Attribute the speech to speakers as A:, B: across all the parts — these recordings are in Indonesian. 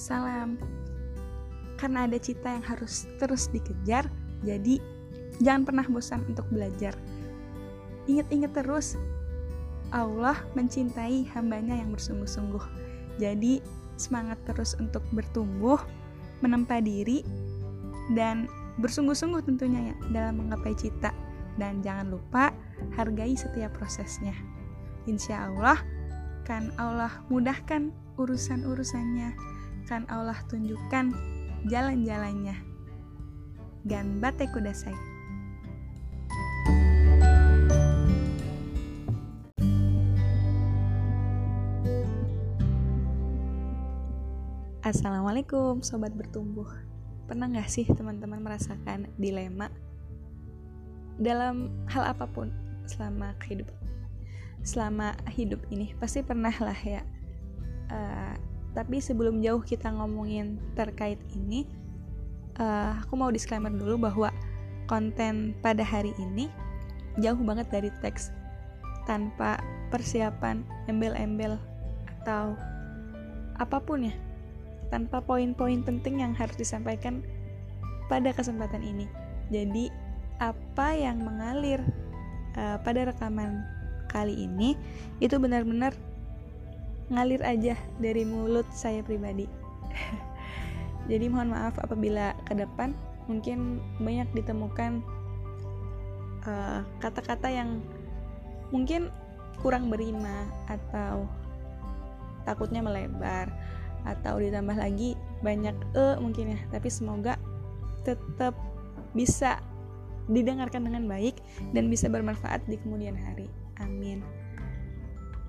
A: salam. Karena ada cita yang harus terus dikejar, jadi jangan pernah bosan untuk belajar. Ingat-ingat terus, Allah mencintai hambanya yang bersungguh-sungguh. Jadi semangat terus untuk bertumbuh, menempa diri, dan bersungguh-sungguh tentunya ya dalam menggapai cita. Dan jangan lupa hargai setiap prosesnya. Insya Allah, kan Allah mudahkan urusan-urusannya, kan Allah tunjukkan jalan-jalannya. Ganbate kudasai. Assalamualaikum sobat bertumbuh Pernah gak sih teman-teman merasakan dilema Dalam hal apa pun selama hidup Selama hidup ini pasti pernah lah ya uh, Tapi sebelum jauh kita ngomongin terkait ini uh, Aku mau disclaimer dulu bahwa konten pada hari ini Jauh banget dari teks Tanpa persiapan embel-embel atau apa pun ya tanpa poin-poin penting yang harus disampaikan pada kesempatan ini. Jadi, apa yang mengalir uh, pada rekaman kali ini itu benar-benar ngalir aja dari mulut saya pribadi. Jadi mohon maaf apabila ke depan mungkin banyak ditemukan eh, kata-kata uh, yang mungkin kurang berima atau takutnya melebar atau ditambah lagi banyak e mungkin ya. Tapi semoga tetap bisa didengarkan dengan baik dan bisa bermanfaat di kemudian hari. Amin.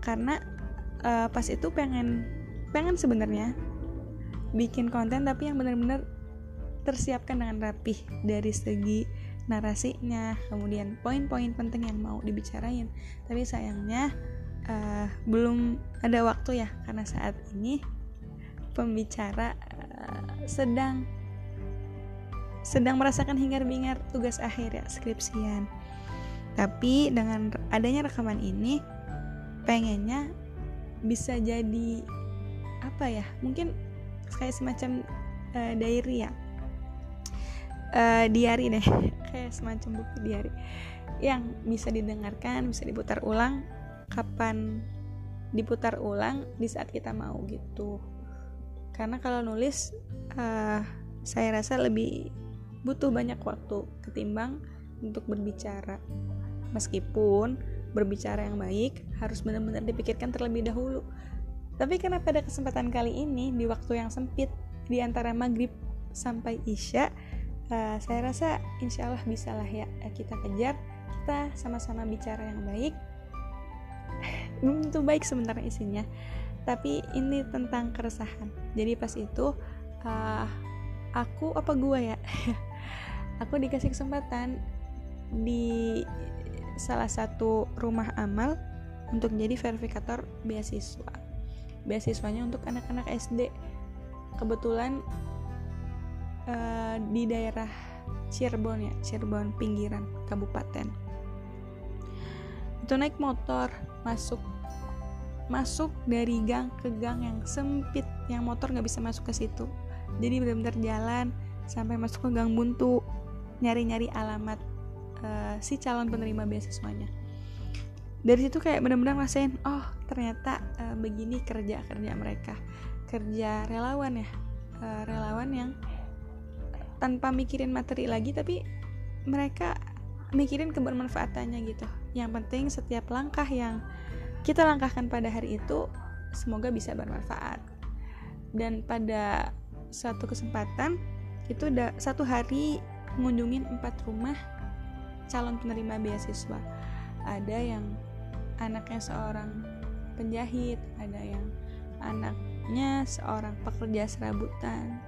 A: Karena uh, pas itu pengen pengen sebenarnya bikin konten tapi yang benar-benar tersiapkan dengan rapih dari segi narasinya kemudian poin-poin penting yang mau dibicarain tapi sayangnya uh, belum ada waktu ya karena saat ini pembicara uh, sedang sedang merasakan hingar-bingar tugas akhir ya skripsian. Tapi dengan adanya rekaman ini pengennya bisa jadi apa ya? Mungkin kayak semacam uh, diary ya. Uh, diary deh, kayak semacam buku diary yang bisa didengarkan, bisa diputar ulang kapan diputar ulang di saat kita mau gitu karena kalau nulis uh, saya rasa lebih butuh banyak waktu ketimbang untuk berbicara meskipun berbicara yang baik harus benar-benar dipikirkan terlebih dahulu. Tapi karena pada kesempatan kali ini di waktu yang sempit di antara maghrib sampai isya uh, saya rasa insya Allah bisa lah ya kita kejar kita sama-sama bicara yang baik. Belum tentu baik sebenarnya isinya tapi ini tentang keresahan. Jadi pas itu uh, aku apa gua ya? Aku dikasih kesempatan di salah satu rumah amal untuk jadi verifikator beasiswa. Beasiswanya untuk anak-anak SD kebetulan uh, di daerah Cirebon ya Cirebon pinggiran kabupaten. Itu naik motor masuk masuk dari gang ke gang yang sempit yang motor nggak bisa masuk ke situ. Jadi benar-benar jalan sampai masuk ke gang buntu nyari-nyari alamat uh, si calon penerima beasiswanya. Dari situ kayak benar-benar ngerasain oh ternyata uh, begini kerja kerja mereka. Kerja relawan ya uh, relawan yang tanpa mikirin materi lagi tapi mereka mikirin kebermanfaatannya gitu. Yang penting setiap langkah yang kita langkahkan pada hari itu semoga bisa bermanfaat. Dan pada satu kesempatan itu udah satu hari mengunjungi empat rumah calon penerima beasiswa ada yang anaknya seorang penjahit ada yang anaknya seorang pekerja serabutan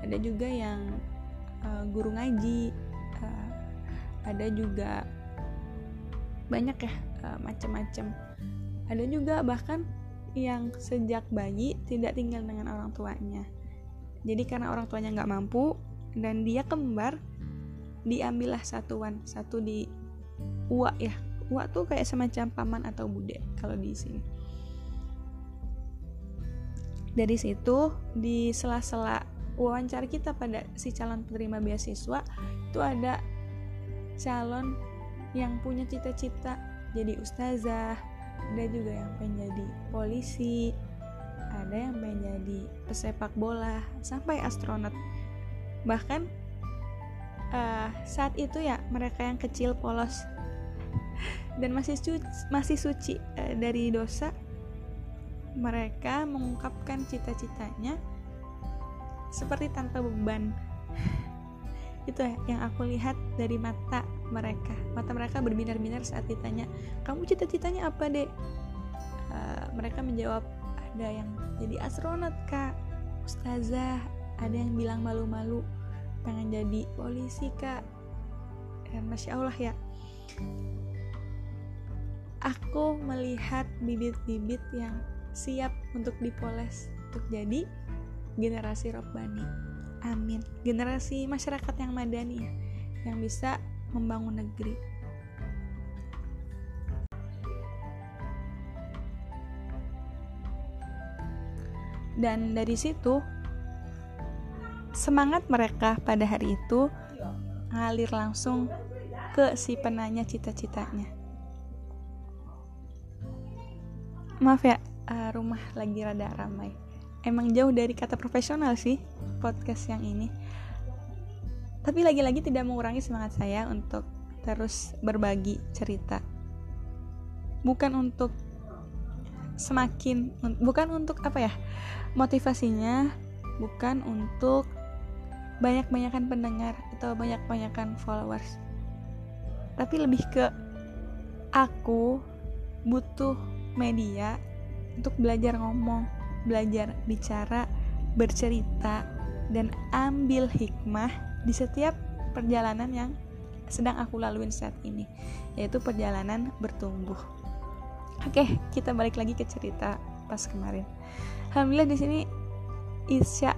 A: ada juga yang uh, guru ngaji uh, ada juga banyak ya uh, macam-macam ada juga bahkan yang sejak bayi tidak tinggal dengan orang tuanya. Jadi karena orang tuanya nggak mampu dan dia kembar, diambillah satuan satu di uak ya. Uak tuh kayak semacam paman atau bude kalau di sini. dari situ di sela-sela wawancara kita pada si calon penerima beasiswa itu ada calon yang punya cita-cita jadi ustazah ada juga yang pengen jadi polisi ada yang pengen jadi pesepak bola sampai astronot bahkan uh, saat itu ya mereka yang kecil polos. Dan masih suci, masih suci uh, dari dosa mereka mengungkapkan cita-citanya seperti tanpa beban. Itu ya yang aku lihat dari mata mereka. Mata mereka berbinar-binar saat ditanya kamu cita-citanya apa dek? Uh, mereka menjawab ada yang jadi astronot kak. Ustazah ada yang bilang malu-malu pengen jadi polisi kak dan masya allah ya aku melihat bibit-bibit yang siap untuk dipoles untuk jadi generasi Robbani. Amin. Generasi masyarakat yang madani ya, yang bisa membangun negeri. Dan dari situ semangat mereka pada hari itu ngalir langsung ke si penanya cita-citanya. Maaf ya, uh, rumah lagi rada ramai. Emang jauh dari kata profesional sih podcast yang ini. Tapi lagi-lagi tidak mengurangi semangat saya untuk terus berbagi cerita. Bukan untuk semakin bukan untuk apa ya motivasinya bukan untuk banyak-banyakan pendengar atau banyak-banyakan followers tapi lebih ke aku butuh media untuk belajar ngomong, belajar bicara, bercerita, dan ambil hikmah di setiap perjalanan yang sedang aku laluin saat ini, yaitu perjalanan bertumbuh. Oke, kita balik lagi ke cerita pas kemarin. Alhamdulillah di sini Isya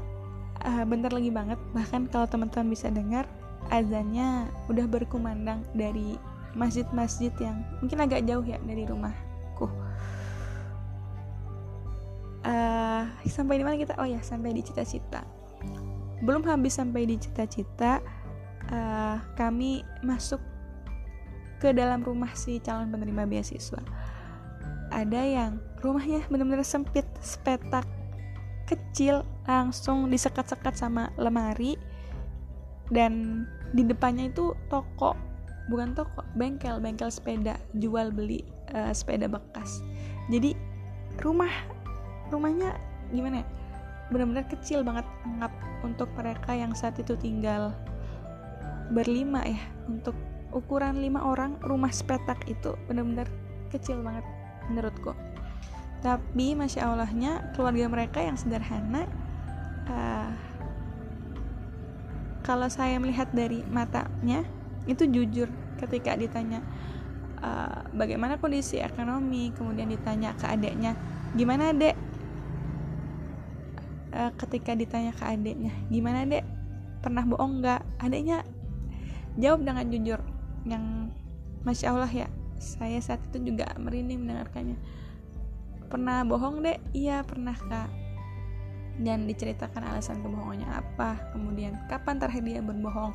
A: uh, bentar lagi banget. Bahkan kalau teman-teman bisa dengar azannya udah berkumandang dari masjid-masjid yang mungkin agak jauh ya dari rumahku. Uh, sampai di mana kita? Oh ya sampai di cita-cita. Belum habis sampai di cita-cita uh, kami masuk ke dalam rumah si calon penerima beasiswa. Ada yang rumahnya benar-benar sempit sepetak kecil langsung disekat-sekat sama lemari. Dan di depannya itu toko bukan toko bengkel bengkel sepeda jual beli uh, sepeda bekas. Jadi rumah rumahnya gimana ya? Benar-benar kecil banget ngap untuk mereka yang saat itu tinggal berlima ya. Untuk ukuran lima orang rumah sepetak itu benar-benar kecil banget menurutku tapi masya allahnya keluarga mereka yang sederhana uh, kalau saya melihat dari matanya itu jujur ketika ditanya uh, bagaimana kondisi ekonomi kemudian ditanya ke adiknya gimana dek? Uh, ketika ditanya ke adiknya gimana dek? Pernah bohong nggak? Adiknya jawab dengan jujur yang masya allah ya saya saat itu juga merinding mendengarkannya pernah bohong dek iya pernah kak. Dan diceritakan alasan kebohongannya apa kemudian kapan terakhir dia berbohong.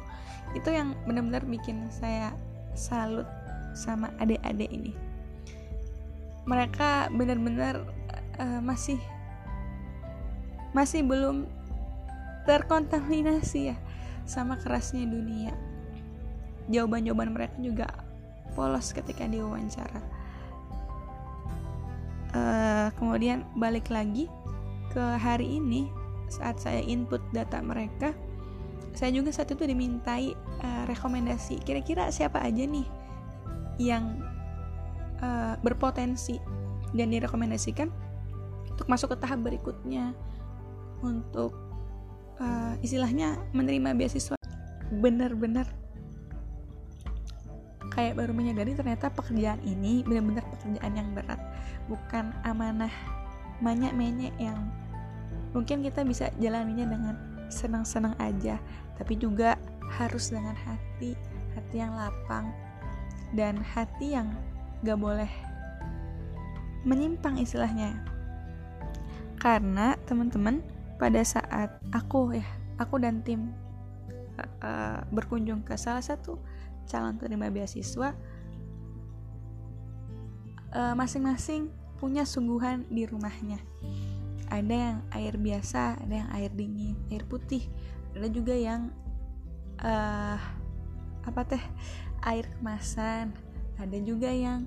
A: Itu yang benar-benar bikin saya salut sama adik-adik ini. Mereka benar-benar uh, masih masih belum terkontaminasi ya sama kerasnya dunia. Jawaban-jawaban mereka juga polos ketika diwawancara uh, kemudian balik lagi ke hari ini saat saya input data mereka saya juga saat itu dimintai uh, rekomendasi kira-kira siapa aja nih yang uh, berpotensi dan direkomendasikan untuk masuk ke tahap berikutnya untuk uh, istilahnya menerima beasiswa. Benar-benar kayak baru menyadari ternyata pekerjaan ini benar-benar pekerjaan yang berat bukan amanah banyak menyek yang mungkin kita bisa jalaninya dengan senang-senang aja tapi juga harus dengan hati hati yang lapang dan hati yang gak boleh menyimpang istilahnya. Karena teman-teman pada saat aku ya aku dan tim uh, berkunjung ke salah satu calon penerima beasiswa masing masing-masing punya sungguhan di rumahnya. Ada yang air biasa ada yang air dingin air putih. Ada juga yang uh, apa teh air kemasan. Ada juga yang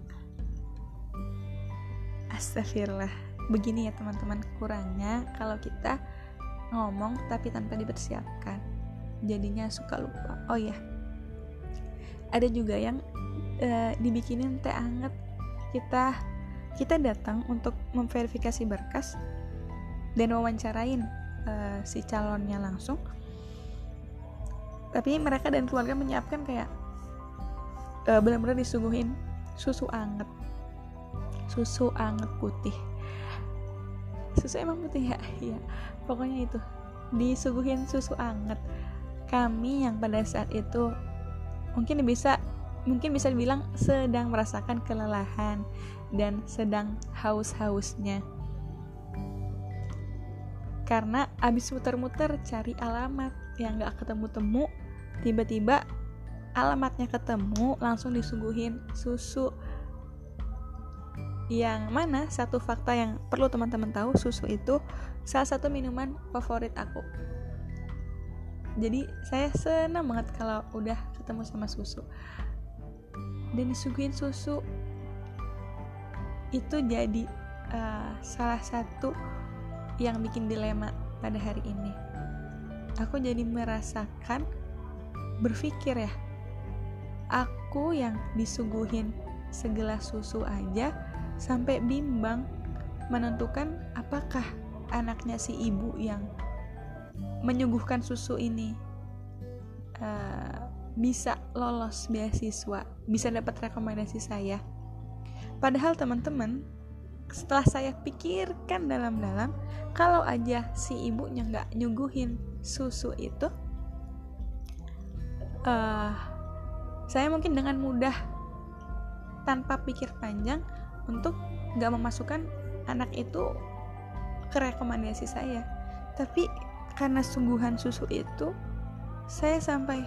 A: astagfirullah. Begini ya teman-teman kurangnya kalau kita ngomong tapi tanpa dipersiapkan. Jadinya suka lupa. Oh ya ada juga yang uh, dibikinin teh anget kita kita datang untuk memverifikasi berkas dan wawancarain uh, si calonnya langsung. Tapi mereka dan keluarga menyiapkan kayak uh, benar-benar disuguhin susu anget. Susu anget putih. Susu emang putih ya? Iya. Pokoknya itu. Disuguhin susu anget. Kami yang pada saat itu mungkin bisa mungkin bisa dibilang sedang merasakan kelelahan dan sedang haus-hausnya. Karena abis muter-muter cari alamat yang gak ketemu-temu tiba-tiba alamatnya ketemu langsung disuguhin susu. Yang mana satu fakta yang perlu teman-teman tahu susu itu salah satu minuman favorit aku. Jadi saya senang banget kalau udah ketemu sama susu dan disuguhin susu. Itu jadi uh, salah satu yang bikin dilema pada hari ini. Aku jadi merasakan berpikir ya aku yang disuguhin segelas susu aja sampai bimbang menentukan apakah anaknya si ibu yang menyuguhkan susu ini. Uh, bisa lolos beasiswa, bisa dapat rekomendasi saya. Padahal teman-teman, setelah saya pikirkan dalam-dalam, kalau aja si ibunya nggak nyuguhin susu itu, uh, saya mungkin dengan mudah tanpa pikir panjang untuk nggak memasukkan anak itu ke rekomendasi saya tapi karena sungguhan susu itu saya sampai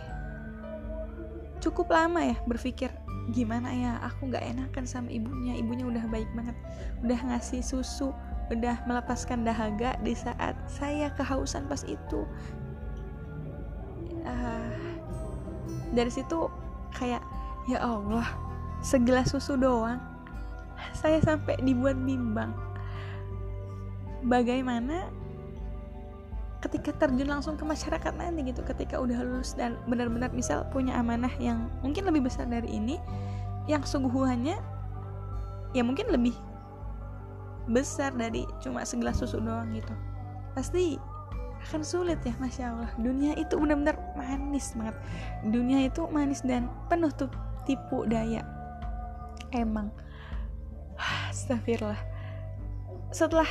A: cukup lama ya berpikir gimana ya aku nggak enakan sama ibunya ibunya udah baik banget udah ngasih susu udah melepaskan dahaga di saat saya kehausan pas itu. Uh, dari situ kayak ya Allah segelas susu doang. Saya sampai dibuat bimbang. Bagaimana ketika terjun langsung ke masyarakat nanti gitu ketika udah lulus dan benar-benar misal punya amanah yang mungkin lebih besar dari ini yang sungguhannya ya mungkin lebih besar dari cuma segelas susu doang gitu. Pasti akan sulit ya masya Allah. Dunia itu benar-benar manis banget. Dunia itu manis dan penuh tuh tipu daya. Emang. Astagfirullah. Setelah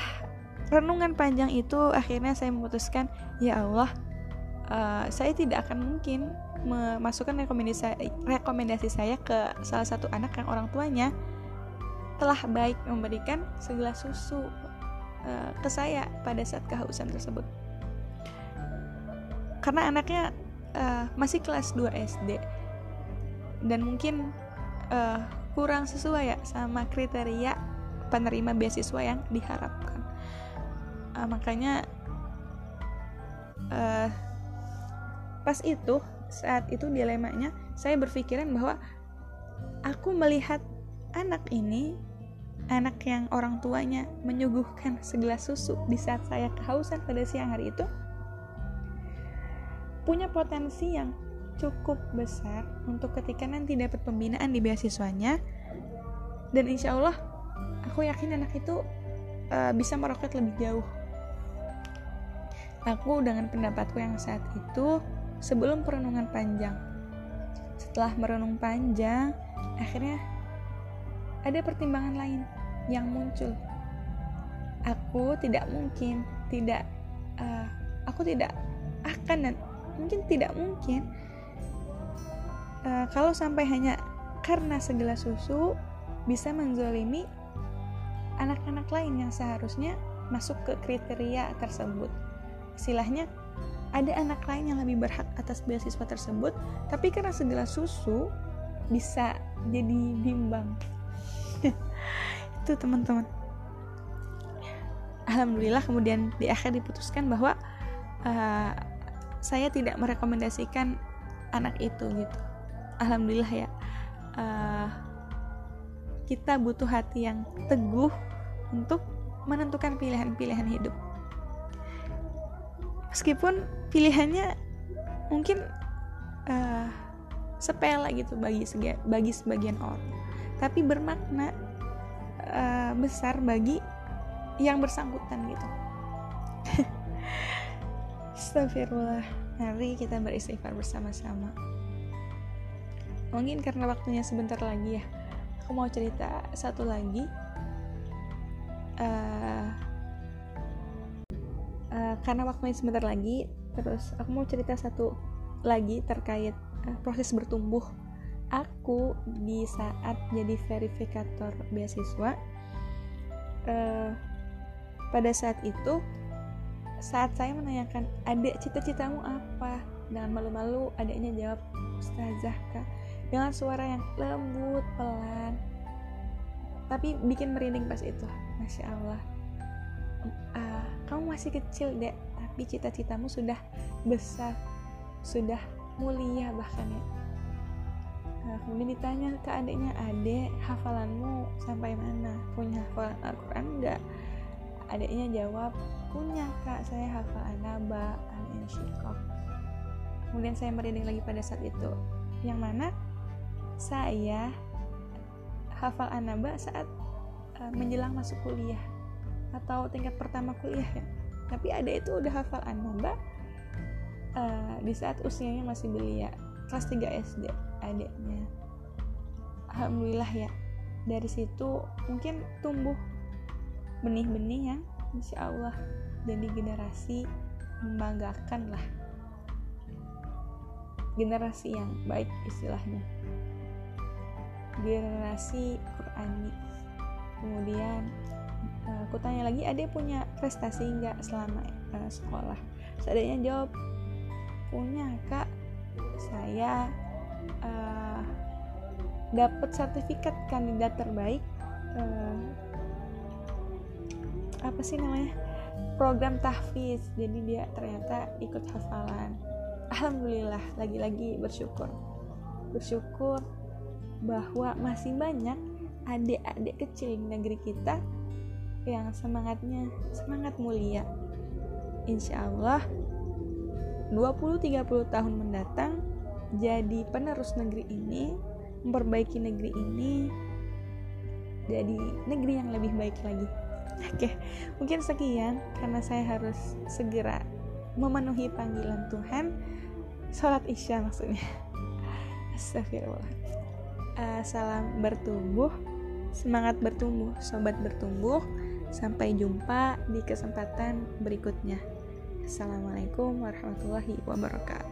A: renungan panjang itu, akhirnya saya memutuskan, ya Allah, uh, saya tidak akan mungkin memasukkan rekomendasi rekomendasi saya ke salah satu anak yang orang tuanya telah baik memberikan segelas susu uh, ke saya pada saat kehausan tersebut. Karena anaknya uh, masih kelas 2 SD dan mungkin uh, kurang sesuai ya sama kriteria penerima beasiswa yang diharapkan uh, makanya uh, pas itu saat itu dilemanya saya berpikiran bahwa aku melihat anak ini anak yang orang tuanya menyuguhkan segelas susu di saat saya kehausan pada siang hari itu punya potensi yang cukup besar untuk ketika nanti dapat pembinaan di beasiswanya. Dan insya Allah aku yakin anak itu uh, bisa meroket lebih jauh aku dengan pendapatku yang saat itu sebelum perenungan panjang. Setelah merenung panjang akhirnya ada pertimbangan lain yang muncul. Aku tidak mungkin tidak uh, aku tidak akan dan mungkin tidak mungkin uh, kalau sampai hanya karena segelas susu bisa menzolimi anak-anak lain yang seharusnya masuk ke kriteria tersebut istilahnya ada anak lain yang lebih berhak atas beasiswa tersebut tapi karena segelas susu bisa jadi bimbang. Itu teman-teman. Alhamdulillah kemudian di akhir diputuskan bahwa uh, saya tidak merekomendasikan anak itu gitu. Alhamdulillah ya. Uh, kita butuh hati yang teguh untuk menentukan pilihan-pilihan hidup meskipun pilihannya mungkin uh, sepele gitu bagi segi, bagi sebagian orang. Tapi bermakna uh, besar bagi yang bersangkutan gitu. Astagfirullah Mari kita beristighfar bersama-sama. Mungkin karena waktunya sebentar lagi ya Aku mau cerita satu lagi. Uh, uh, Karena waktunya sebentar lagi Terus aku mau cerita satu lagi terkait uh, proses bertumbuh Aku di saat jadi verifikator beasiswa uh, pada saat itu, saat saya menanyakan, adik cita-citamu apa? Dengan malu-malu, adiknya jawab, Ustazah kak. Dengan suara yang lembut, pelan. Tapi bikin merinding pas itu. Masya Allah. Uh, kamu masih kecil, dek. Tapi cita-citamu sudah besar. Sudah mulia bahkan ya. Nah, kemudian ditanya ke adiknya, adek hafalanmu sampai mana? Punya hafalan Al-Quran enggak? adiknya jawab punya kak saya hafal anaba al insyikok kemudian saya merinding lagi pada saat itu yang mana saya hafal anaba saat uh, menjelang masuk kuliah atau tingkat pertama kuliah ya. Tapi ada itu udah hafal anaba uh, di saat usianya masih belia kelas 3 SD adiknya. Alhamdulillah ya dari situ mungkin tumbuh benih-benih yang insya Allah jadi generasi membanggakan lah. Generasi yang baik istilahnya. Generasi Qurani. Kemudian aku tanya lagi ada punya prestasi nggak selama uh, sekolah? Seadanya jawab punya kak. Saya uh, dapat sertifikat kandidat terbaik uh, apa sih namanya program tahfiz. Jadi dia ternyata ikut hafalan. Alhamdulillah lagi-lagi bersyukur. Bersyukur bahwa masih banyak adik-adik kecil di negeri kita yang semangatnya semangat mulia insya Allah 20-30 tahun mendatang jadi penerus negeri ini memperbaiki negeri ini jadi negeri yang lebih baik lagi Oke, mungkin sekian karena saya harus segera memenuhi panggilan Tuhan. Sholat Isya maksudnya. Astagfirullah. Uh, salam bertumbuh, semangat bertumbuh, sobat bertumbuh. Sampai jumpa di kesempatan berikutnya. Assalamualaikum warahmatullahi wabarakatuh.